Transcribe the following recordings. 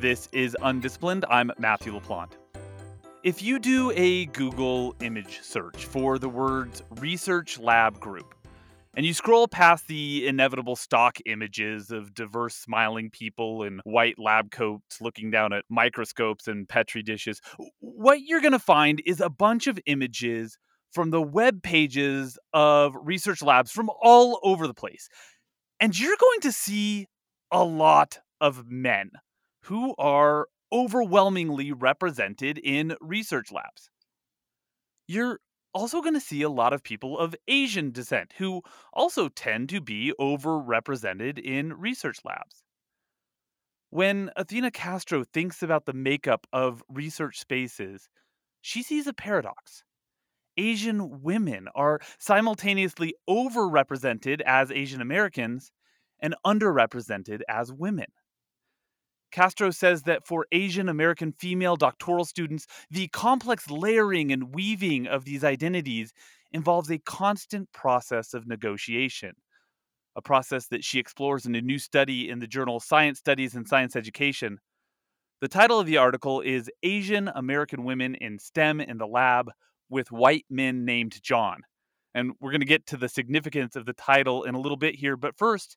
This is Undisciplined. I'm Matthew LaPlante. If you do a Google image search for the words research lab group, and you scroll past the inevitable stock images of diverse smiling people in white lab coats looking down at microscopes and petri dishes, what you're going to find is a bunch of images from the web pages of research labs from all over the place. And you're going to see a lot of men who are overwhelmingly represented in research labs. You're also going to see a lot of people of Asian descent who also tend to be overrepresented in research labs. When Athena Castro thinks about the makeup of research spaces, she sees a paradox. Asian women are simultaneously overrepresented as Asian Americans and underrepresented as women. Castro says that for Asian American female doctoral students, the complex layering and weaving of these identities involves a constant process of negotiation, a process that she explores in a new study in the journal Science Studies and Science Education. The title of the article is Asian American Women in STEM in the Lab with White Men Named John. And we're going to get to the significance of the title in a little bit here. But first,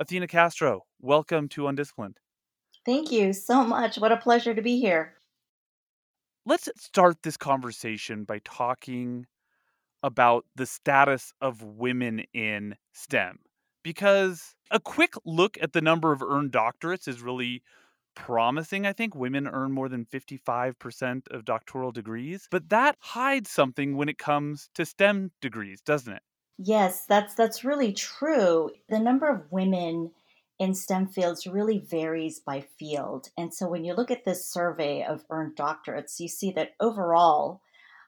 Athena Castro, welcome to Undisciplined. Thank you so much. What a pleasure to be here. Let's start this conversation by talking about the status of women in STEM. Because a quick look at the number of earned doctorates is really promising. I think women earn more than 55% of doctoral degrees, but that hides something when it comes to STEM degrees, doesn't it? Yes, that's that's really true. The number of women in STEM fields really varies by field. And so when you look at this survey of earned doctorates, you see that overall,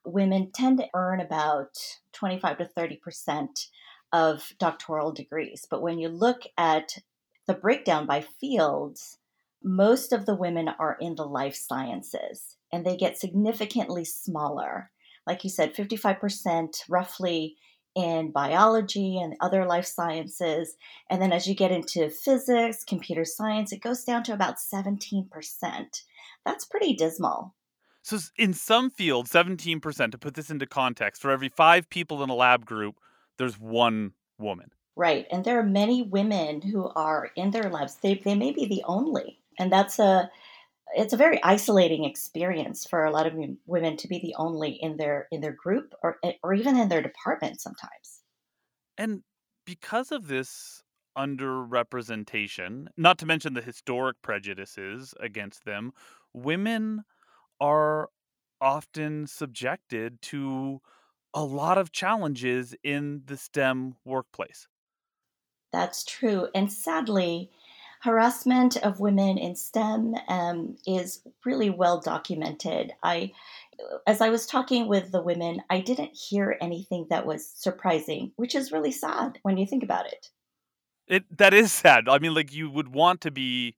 women tend to earn about 25 to 30% of doctoral degrees. But when you look at the breakdown by fields, most of the women are in the life sciences and they get significantly smaller. Like you said, 55% roughly in biology and other life sciences. And then as you get into physics, computer science, it goes down to about 17%. That's pretty dismal. So, in some fields, 17%, to put this into context, for every five people in a lab group, there's one woman. Right. And there are many women who are in their labs. They, they may be the only. And that's a it's a very isolating experience for a lot of women to be the only in their in their group or eh, or even in their department sometimes. And because of this underrepresentation, not to mention the historic prejudices against them, women are often subjected to a lot of challenges in the STEM workplace. That's true. And sadly, harassment of women in STEM um, is really well documented. I, as I was talking with the women, I didn't hear anything that was surprising, which is really sad when you think about it. It that is sad. I mean, like you would want to be,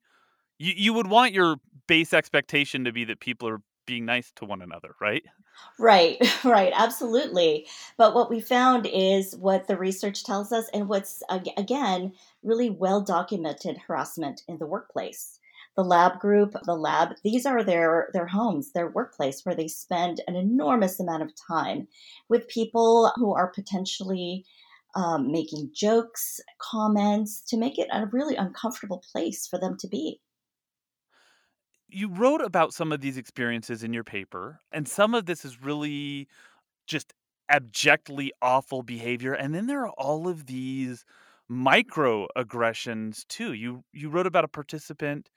you you would want your base expectation to be that people are being nice to one another, right? Right, right, absolutely. But what we found is what the research tells us, and what's again really well documented harassment in the workplace. The lab group, the lab, these are their their homes, their workplace where they spend an enormous amount of time with people who are potentially um, making jokes, comments to make it a really uncomfortable place for them to be you wrote about some of these experiences in your paper, and some of this is really just abjectly awful behavior. And then there are all of these microaggressions too. You you wrote about a participant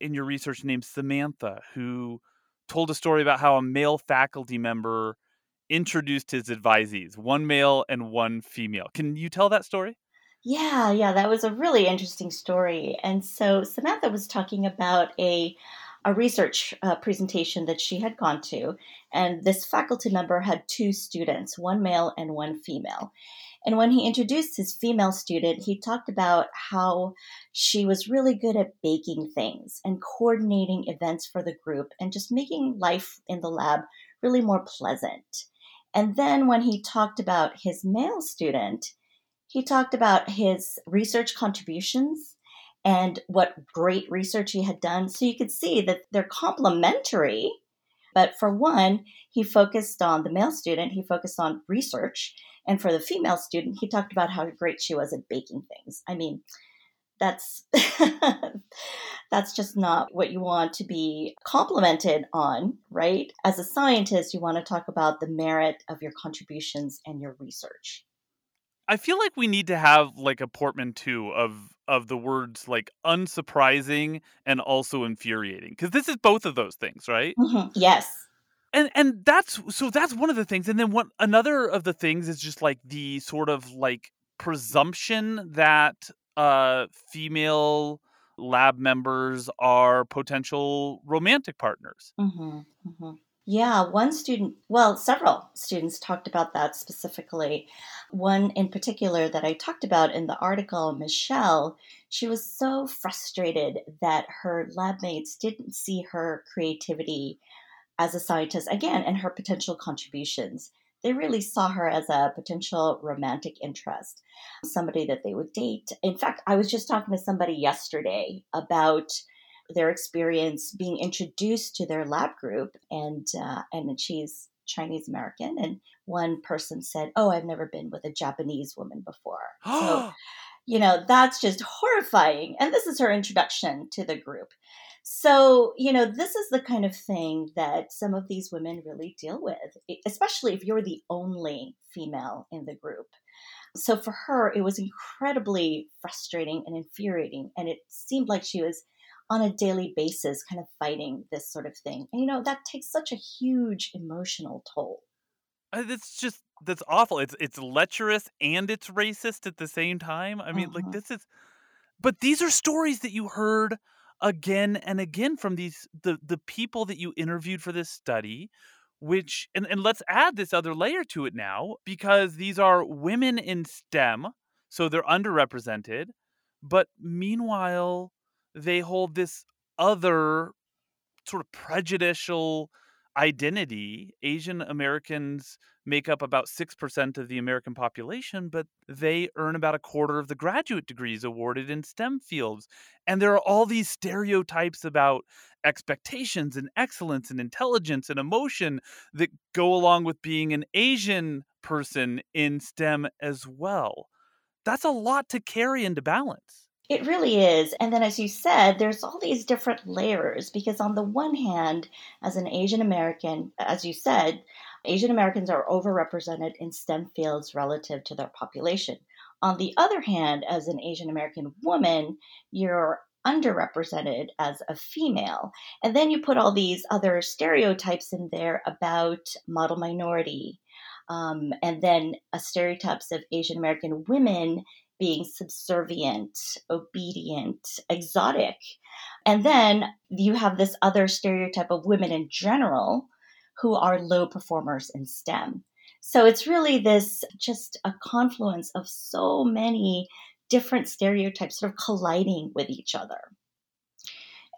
in your research named Samantha who told a story about how a male faculty member introduced his advisees, one male and one female. Can you tell that story? Yeah, yeah, that was a really interesting story. And so Samantha was talking about a a research uh, presentation that she had gone to, and this faculty member had two students, one male and one female. And when he introduced his female student, he talked about how she was really good at baking things and coordinating events for the group and just making life in the lab really more pleasant. And then when he talked about his male student, he talked about his research contributions and what great research he had done. So you could see that they're complementary. But for one, he focused on the male student, he focused on research. And for the female student, he talked about how great she was at baking things. I mean, that's that's just not what you want to be complimented on, right? As a scientist, you want to talk about the merit of your contributions and your research. I feel like we need to have like a portmanteau of of the words like unsurprising and also infuriating because this is both of those things, right? Mm-hmm. Yes. And and that's so that's one of the things, and then one another of the things is just like the sort of like presumption that uh female lab members are potential romantic partners. Mm-hmm. Mm-hmm. Yeah, one student, well, several students talked about that specifically. One in particular that I talked about in the article, Michelle, she was so frustrated that her lab mates didn't see her creativity as a scientist, again, and her potential contributions. They really saw her as a potential romantic interest, somebody that they would date. In fact, I was just talking to somebody yesterday about their experience being introduced to their lab group, and uh, and she's Chinese American, and one person said, "Oh, I've never been with a Japanese woman before." so, you know, that's just horrifying. And this is her introduction to the group. So, you know, this is the kind of thing that some of these women really deal with, especially if you're the only female in the group. So for her, it was incredibly frustrating and infuriating. And it seemed like she was on a daily basis kind of fighting this sort of thing. And, you know, that takes such a huge emotional toll. It's just that's awful. It's it's lecherous and it's racist at the same time. I mean, mm-hmm. like this is but these are stories that you heard again and again from these the the people that you interviewed for this study which and, and let's add this other layer to it now because these are women in STEM, so they're underrepresented, but meanwhile they hold this other sort of prejudicial identity. Asian Americans make up about 6% of the American population, but they earn about a quarter of the graduate degrees awarded in STEM fields. And there are all these stereotypes about expectations and excellence and intelligence and emotion that go along with being an Asian person in STEM as well. That's a lot to carry into balance. It really is. And then, as you said, there's all these different layers because, on the one hand, as an Asian American, as you said, Asian Americans are overrepresented in STEM fields relative to their population. On the other hand, as an Asian American woman, you're underrepresented as a female. And then you put all these other stereotypes in there about model minority. Um, and then stereotypes of Asian American women being subservient, obedient, exotic. And then you have this other stereotype of women in general who are low performers in STEM. So it's really this just a confluence of so many different stereotypes sort of colliding with each other.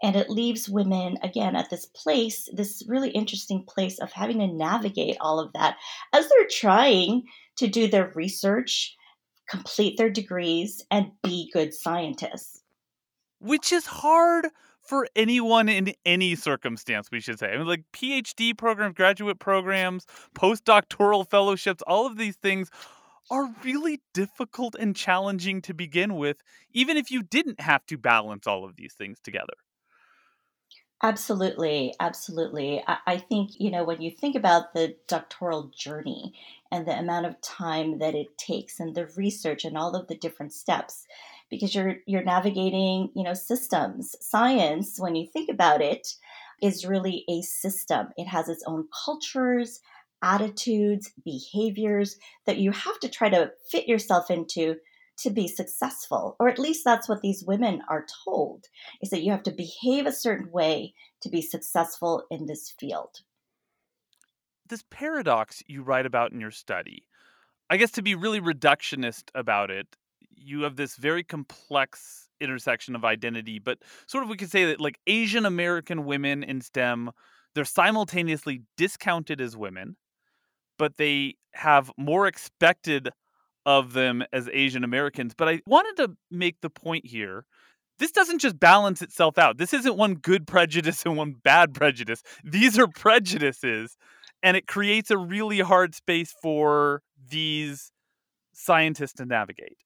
And it leaves women, again, at this place, this really interesting place of having to navigate all of that as they're trying to do their research complete their degrees, and be good scientists. Which is hard for anyone in any circumstance, we should say. I mean, like PhD programs, graduate programs, postdoctoral fellowships, all of these things are really difficult and challenging to begin with, even if you didn't have to balance all of these things together. Absolutely, absolutely. I, I, think, you know, when you think about the doctoral journey and the amount of time that it takes and the research and all of the different steps, because you're you're navigating, you know, systems. Science, when you think about it, is really a system. It has its own cultures, attitudes, behaviors that you have to try to fit yourself into to be successful, or at least that's what these women are told, is that you have to behave a certain way to be successful in this field. This paradox you write about in your study, I guess to be really reductionist about it, you have this very complex intersection of identity, but sort of we could say that like Asian American women in STEM, they're simultaneously discounted as women, but they have more expected of them as Asian Americans. But I wanted to make the point here this doesn't just balance itself out. This isn't one good prejudice and one bad prejudice. These are prejudices, and it creates a really hard space for these scientists to navigate.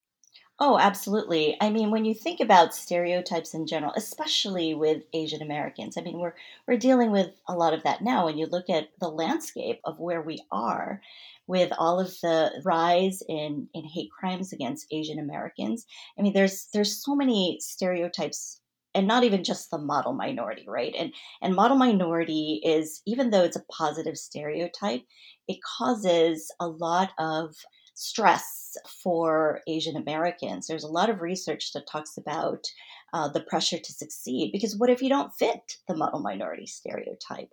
Oh, absolutely. I mean, when you think about stereotypes in general, especially with Asian Americans, I mean, we're we're dealing with a lot of that now. When you look at the landscape of where we are, with all of the rise in in hate crimes against Asian Americans, I mean, there's there's so many stereotypes and not even just the model minority right and and model minority is even though it's a positive stereotype it causes a lot of stress for Asian Americans. There's a lot of research that talks about uh, the pressure to succeed because what if you don't fit the model minority stereotype?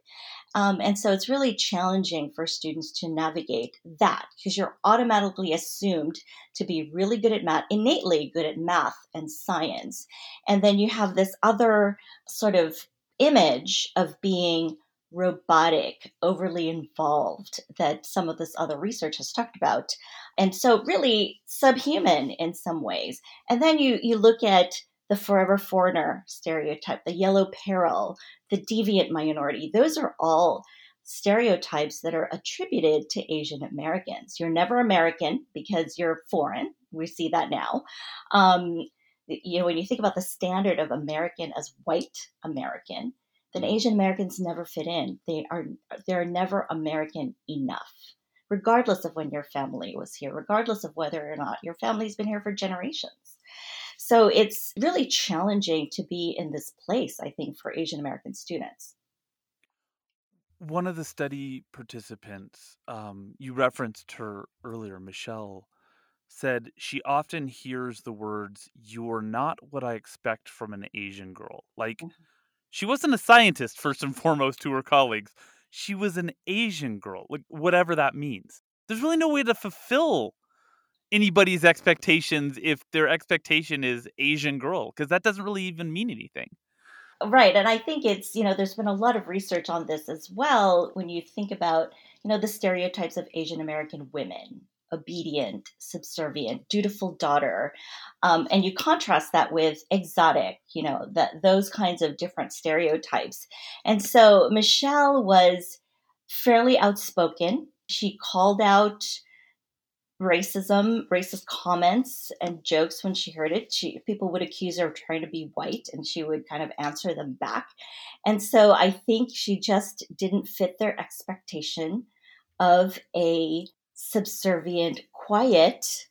Um, and so it's really challenging for students to navigate that because you're automatically assumed to be really good at math, innately good at math and science. And then you have this other sort of image of being robotic, overly involved that some of this other research has talked about. And so really subhuman in some ways. And then you you look at the forever foreigner stereotype, the yellow peril, the deviant minority. Those are all stereotypes that are attributed to Asian Americans. You're never American because you're foreign. We see that now. Um, you know, when you think about the standard of American as white American, then Asian Americans never fit in. They are they're never American enough, regardless of when your family was here, regardless of whether or not your family's been here for generations. So it's really challenging to be in this place, I think, for Asian American students. One of the study participants, um, you referenced her earlier, Michelle, said she often hears the words, You're not what I expect from an Asian girl. Like, mm-hmm she wasn't a scientist, first and foremost, to her colleagues. She was an Asian girl, like whatever that means. There's really no way to fulfill anybody's expectations if their expectation is Asian girl, because that doesn't really even mean anything. Right. And I think it's, you know, there's been a lot of research on this as well when you think about, you know, the stereotypes of Asian American women obedient, subservient, dutiful daughter. Um, and you contrast that with exotic, you know, that those kinds of different stereotypes. And so Michelle was fairly outspoken. She called out racism, racist comments and jokes when she heard it. She people would accuse her of trying to be white and she would kind of answer them back. And so I think she just didn't fit their expectation of a subservient, quiet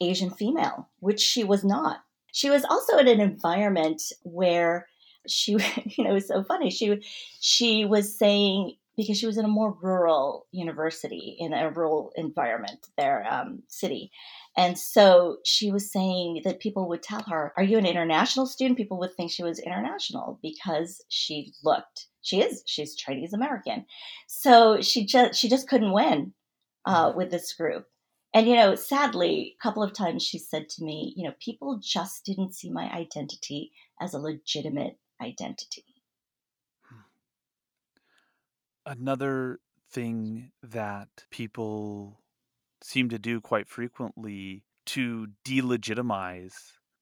Asian female, which she was not. She was also in an environment where she, you know, it was so funny. She she was saying because she was in a more rural university in a rural environment, their um, city, and so she was saying that people would tell her, "Are you an international student?" People would think she was international because she looked. She is. She's Chinese American, so she just she just couldn't win uh, with this group. And, you know, sadly, a couple of times she said to me, you know, people just didn't see my identity as a legitimate identity. Another thing that people seem to do quite frequently to delegitimize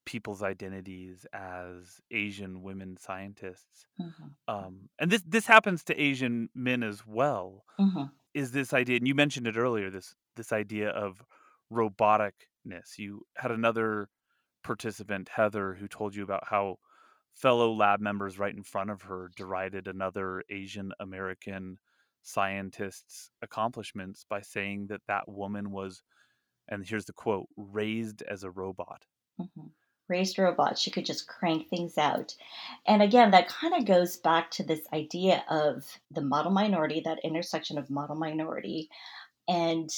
people's identities as Asian women scientists, mm-hmm. um, and this this happens to Asian men as well. Mm-hmm is this idea, and you mentioned it earlier, this this idea of roboticness. You had another participant, Heather, who told you about how fellow lab members right in front of her derided another Asian American scientist's accomplishments by saying that that woman was, and here's the quote, raised as a robot. Mm-hmm raised robot. She could just crank things out. And again, that kind of goes back to this idea of the model minority, that intersection of model minority and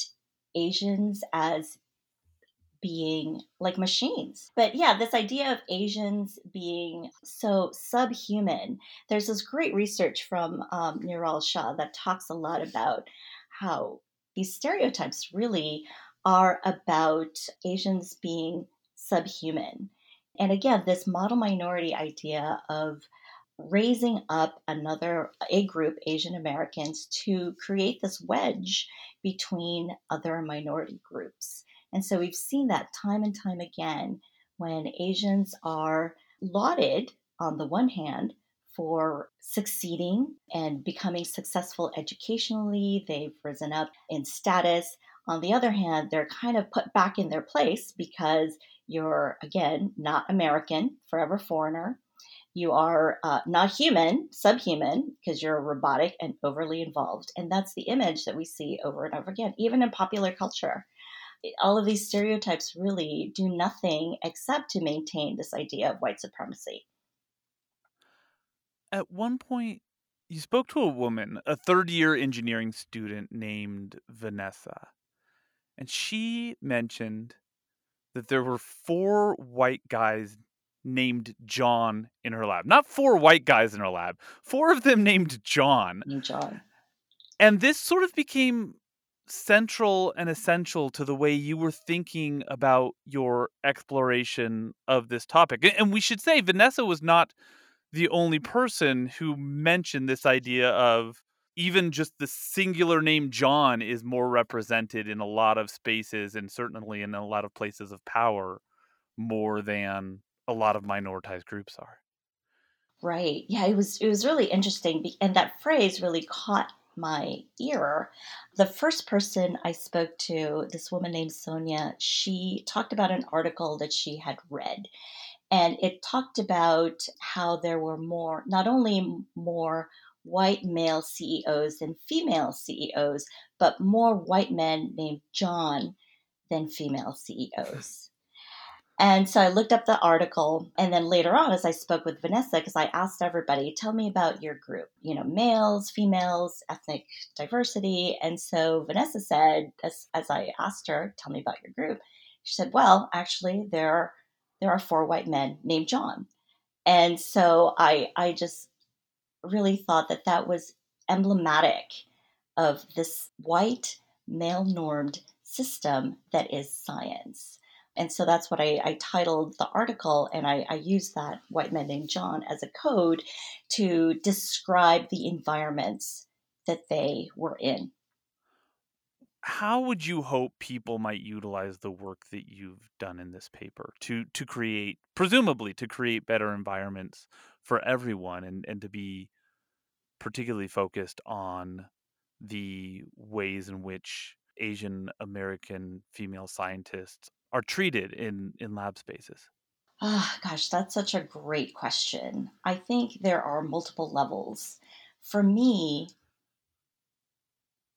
Asians as being like machines. But yeah, this idea of Asians being so subhuman, there's this great research from um, Niral Shah that talks a lot about how these stereotypes really are about Asians being subhuman. And again, this model minority idea of raising up another a group asian americans to create this wedge between other minority groups and so we've seen that time and time again when asians are lauded on the one hand for succeeding and becoming successful educationally. They've risen up in status. On the other hand, they're kind of put back in their place because you're, again, not American, forever foreigner. You are uh, not human, subhuman, because you're robotic and overly involved. And that's the image that we see over and over again, even in popular culture. All of these stereotypes really do nothing except to maintain this idea of white supremacy. At one point, you spoke to a woman, a third year engineering student named Vanessa, and she mentioned that there were four white guys named John in her lab. Not four white guys in her lab, four of them named John. John. And this sort of became central and essential to the way you were thinking about your exploration of this topic. And we should say Vanessa was not the only mm. person who mentioned this idea of even just the singular name John is more represented in a lot of spaces and certainly in a lot of places of power more than a lot of minoritized groups are. Right. Yeah, it was it was really interesting and that phrase really caught my ear. The first person I spoke to, this woman named Sonia, she talked about an article that she had read. And it talked about how there were more, not only more white male CEOs than female CEOs, but more white men named John than female CEOs. And so I looked up the article, and then later on, as I spoke with Vanessa, because I asked everybody, tell me about your group, you know, males, females, ethnic diversity. And so Vanessa said, as, as I asked her, tell me about your group, she said, well, actually, there, there are four white men named John. And so I, I just really thought that that was emblematic of this white, male normed system that is science. And so that's what I, I titled the article, and I, I used that white man named John as a code to describe the environments that they were in. How would you hope people might utilize the work that you've done in this paper to to create, presumably, to create better environments for everyone, and and to be particularly focused on the ways in which Asian American female scientists are treated in in lab spaces? Oh, gosh, that's such a great question. I think there are multiple levels. For me,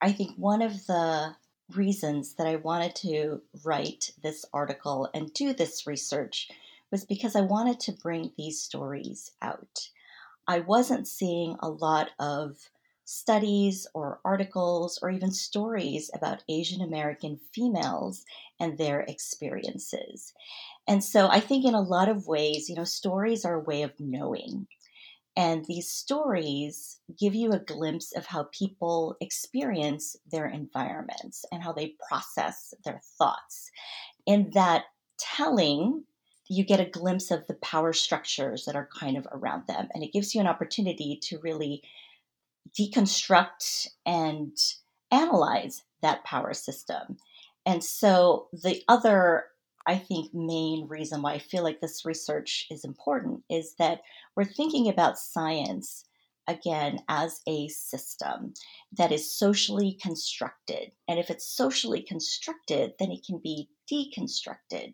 I think one of the reasons that I wanted to write this article and do this research was because I wanted to bring these stories out. I wasn't seeing a lot of studies or articles or even stories about Asian American females and their experiences. And so I think in a lot of ways, you know, stories are a way of knowing. And these stories give you a glimpse of how people experience their environments and how they process their thoughts. In that telling, you get a glimpse of the power structures that are kind of around them. And it gives you an opportunity to really deconstruct and analyze that power system. And so, the other, I think, main reason why I feel like this research is important is that we're thinking about science again as a system that is socially constructed. And if it's socially constructed, then it can be deconstructed.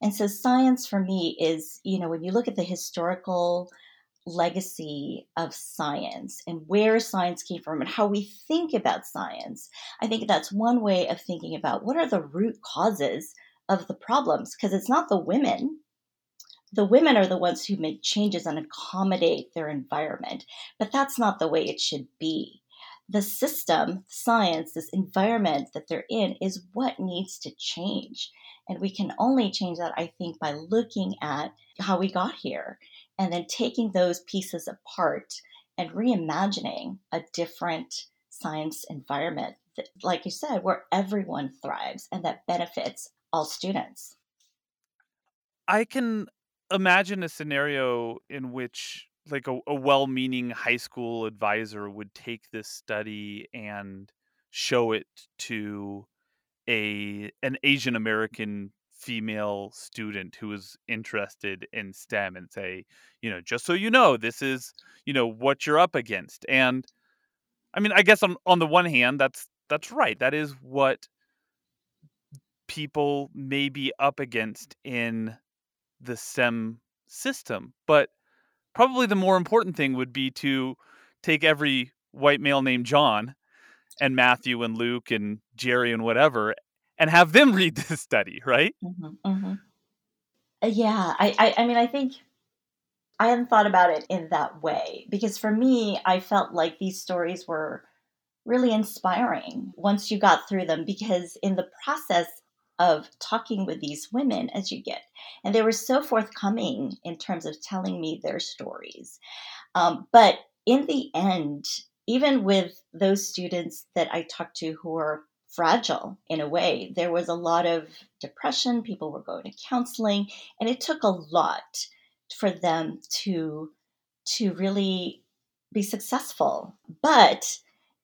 And so, science for me is, you know, when you look at the historical legacy of science and where science came from and how we think about science. I think that's one way of thinking about what are the root causes of the problems because it's not the women. The women are the ones who make changes and accommodate their environment, but that's not the way it should be. The system, science, this environment that they're in is what needs to change. And we can only change that, I think, by looking at how we got here and then taking those pieces apart and reimagining a different science environment, that, like you said, where everyone thrives and that benefits all students. I can imagine a scenario in which like a, a well-meaning high school advisor would take this study and show it to a an Asian American female student who is interested in STEM and say, you know, just so you know, this is, you know, what you're up against. And I mean, I guess on on the one hand, that's that's right. That is what people may be up against in the STEM system. But probably the more important thing would be to take every white male named John and Matthew and Luke and Jerry and whatever and have them read this study, right? Mm-hmm, mm-hmm. Uh, yeah, I, I, I mean, I think I hadn't thought about it in that way because for me, I felt like these stories were really inspiring once you got through them because in the process of talking with these women as you get, and they were so forthcoming in terms of telling me their stories. Um, but in the end, even with those students that I talked to who were fragile in a way. There was a lot of depression, people were going to counseling, and it took a lot for them to to really be successful. But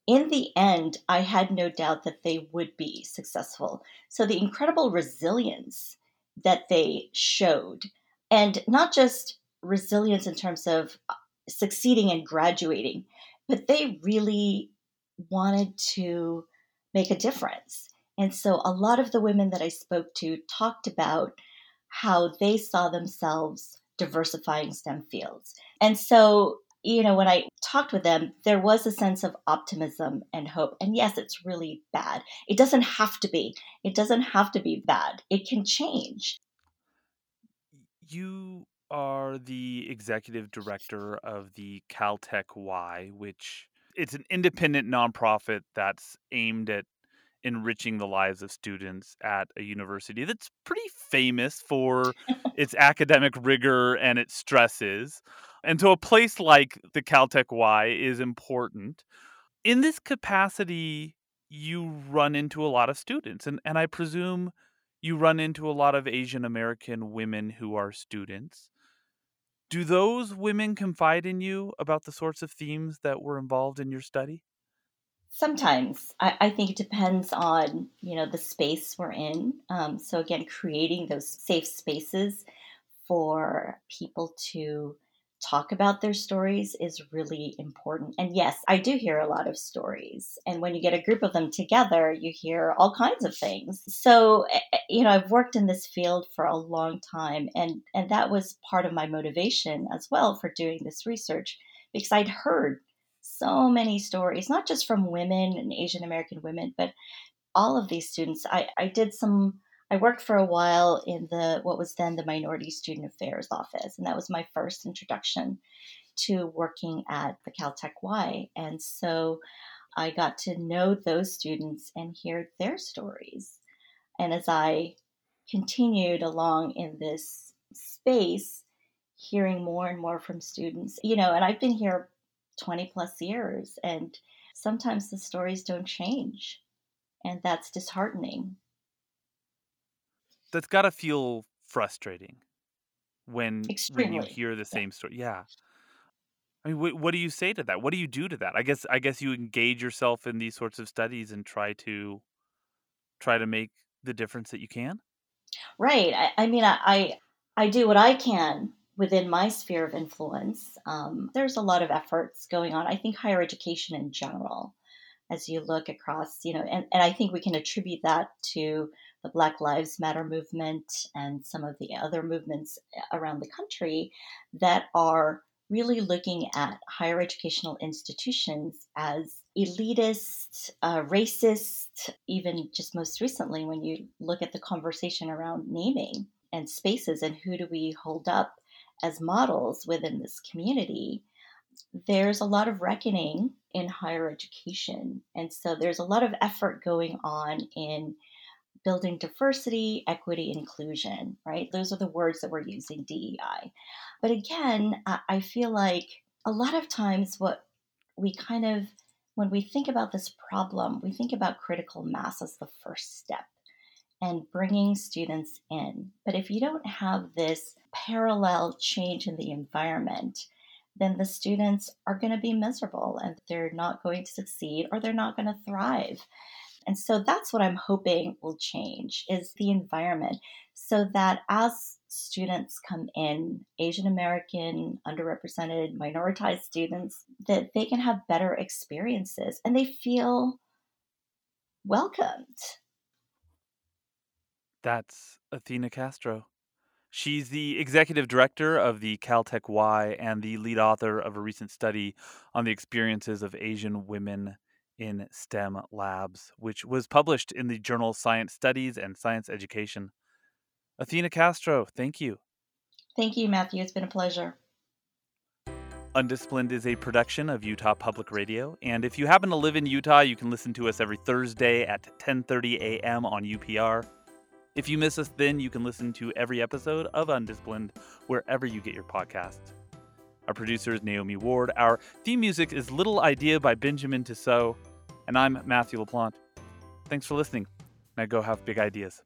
in the end, I had no doubt that they would be successful. So the incredible resilience that they showed, and not just resilience in terms of uh, succeeding and graduating, but they really wanted to make a difference. And so a lot of the women that I spoke to talked about how they saw themselves diversifying STEM fields. And so, you know, when I talked with them, there was a sense of optimism and hope. And yes, it's really bad. It doesn't have to be. It doesn't have to be bad. It can change. You are the executive director of the Caltech Y, which it's an independent nonprofit that's aimed at enriching the lives of students at a university that's pretty famous for its academic rigor and its stresses. And so a place like the Caltech Y is important. In this capacity, you run into a lot of students, and, and I presume you run into a lot of Asian American women who are students. Do those women confide in you about the sorts of themes that were involved in your study? Sometimes I, I think it depends on you know the space we're in. Um, so again, creating those safe spaces for people to talk about their stories is really important. And yes, I do hear a lot of stories. And when you get a group of them together, you hear all kinds of things. So, eh, eh, you know, I've worked in this field for a long time and and that was part of my motivation as well for doing this research because I'd heard so many stories, not just from women and Asian American women, but all of these students. I, I did some I worked for a while in the what was then the Minority Student Affairs office, and that was my first introduction to working at the Caltech Y. And so I got to know those students and hear their stories. And as I continued along in this space, hearing more and more from students, you know, and I've been here 20 plus years, and sometimes the stories don't change. And that's disheartening that's got to feel frustrating when Extremely. when you hear the same story. Yeah. I mean, what, what do you say to that? What do you do to that? I guess I guess you engage yourself in these sorts of studies and try to try to make the difference that you can. Right. I, I mean, I I do what I can within my sphere of influence. Um, there's a lot of efforts going on. I think higher education in general, as you look across, you know, and, and I think we can attribute that to the Black Lives Matter movement and some of the other movements around the country that are really looking at higher educational institutions as elitist, uh, racist, even just most recently when you look at the conversation around naming and spaces and who do we hold up as models within this community. There's a lot of reckoning in higher education. And so there's a lot of effort going on in building diversity, equity, inclusion, right? Those are the words that we're using, DEI. But again, I feel like a lot of times what we kind of, when we think about this problem, we think about critical mass as the first step and bringing students in. But if you don't have this parallel change in the environment, then the students are going to be miserable and they're not going to succeed or they're not going to thrive. And so that's what I'm hoping will change is the environment. so that as students come in, Asian American, underrepresented, minoritized students, that they can have better experiences and they feel welcomed. That's Athena Castro. She's the executive director of the Caltech Y and the lead author of a recent study on the experiences of Asian women in STEM labs, which was published in the journal Science Studies and Science Education. Athena Castro, thank you. Thank you, Matthew. It's been a pleasure. Undisciplined is a production of Utah Public Radio, and if you happen to live in Utah, you can listen to us every Thursday at 10:30 a.m. on UPR. If you miss us then, you can listen to every episode of Undisciplined wherever you get your podcasts. Our producer is Naomi Ward. Our theme music is Little Idea by Benjamin Tissot. And I'm Matthew LaPlante. Thanks for listening. Now go have big ideas.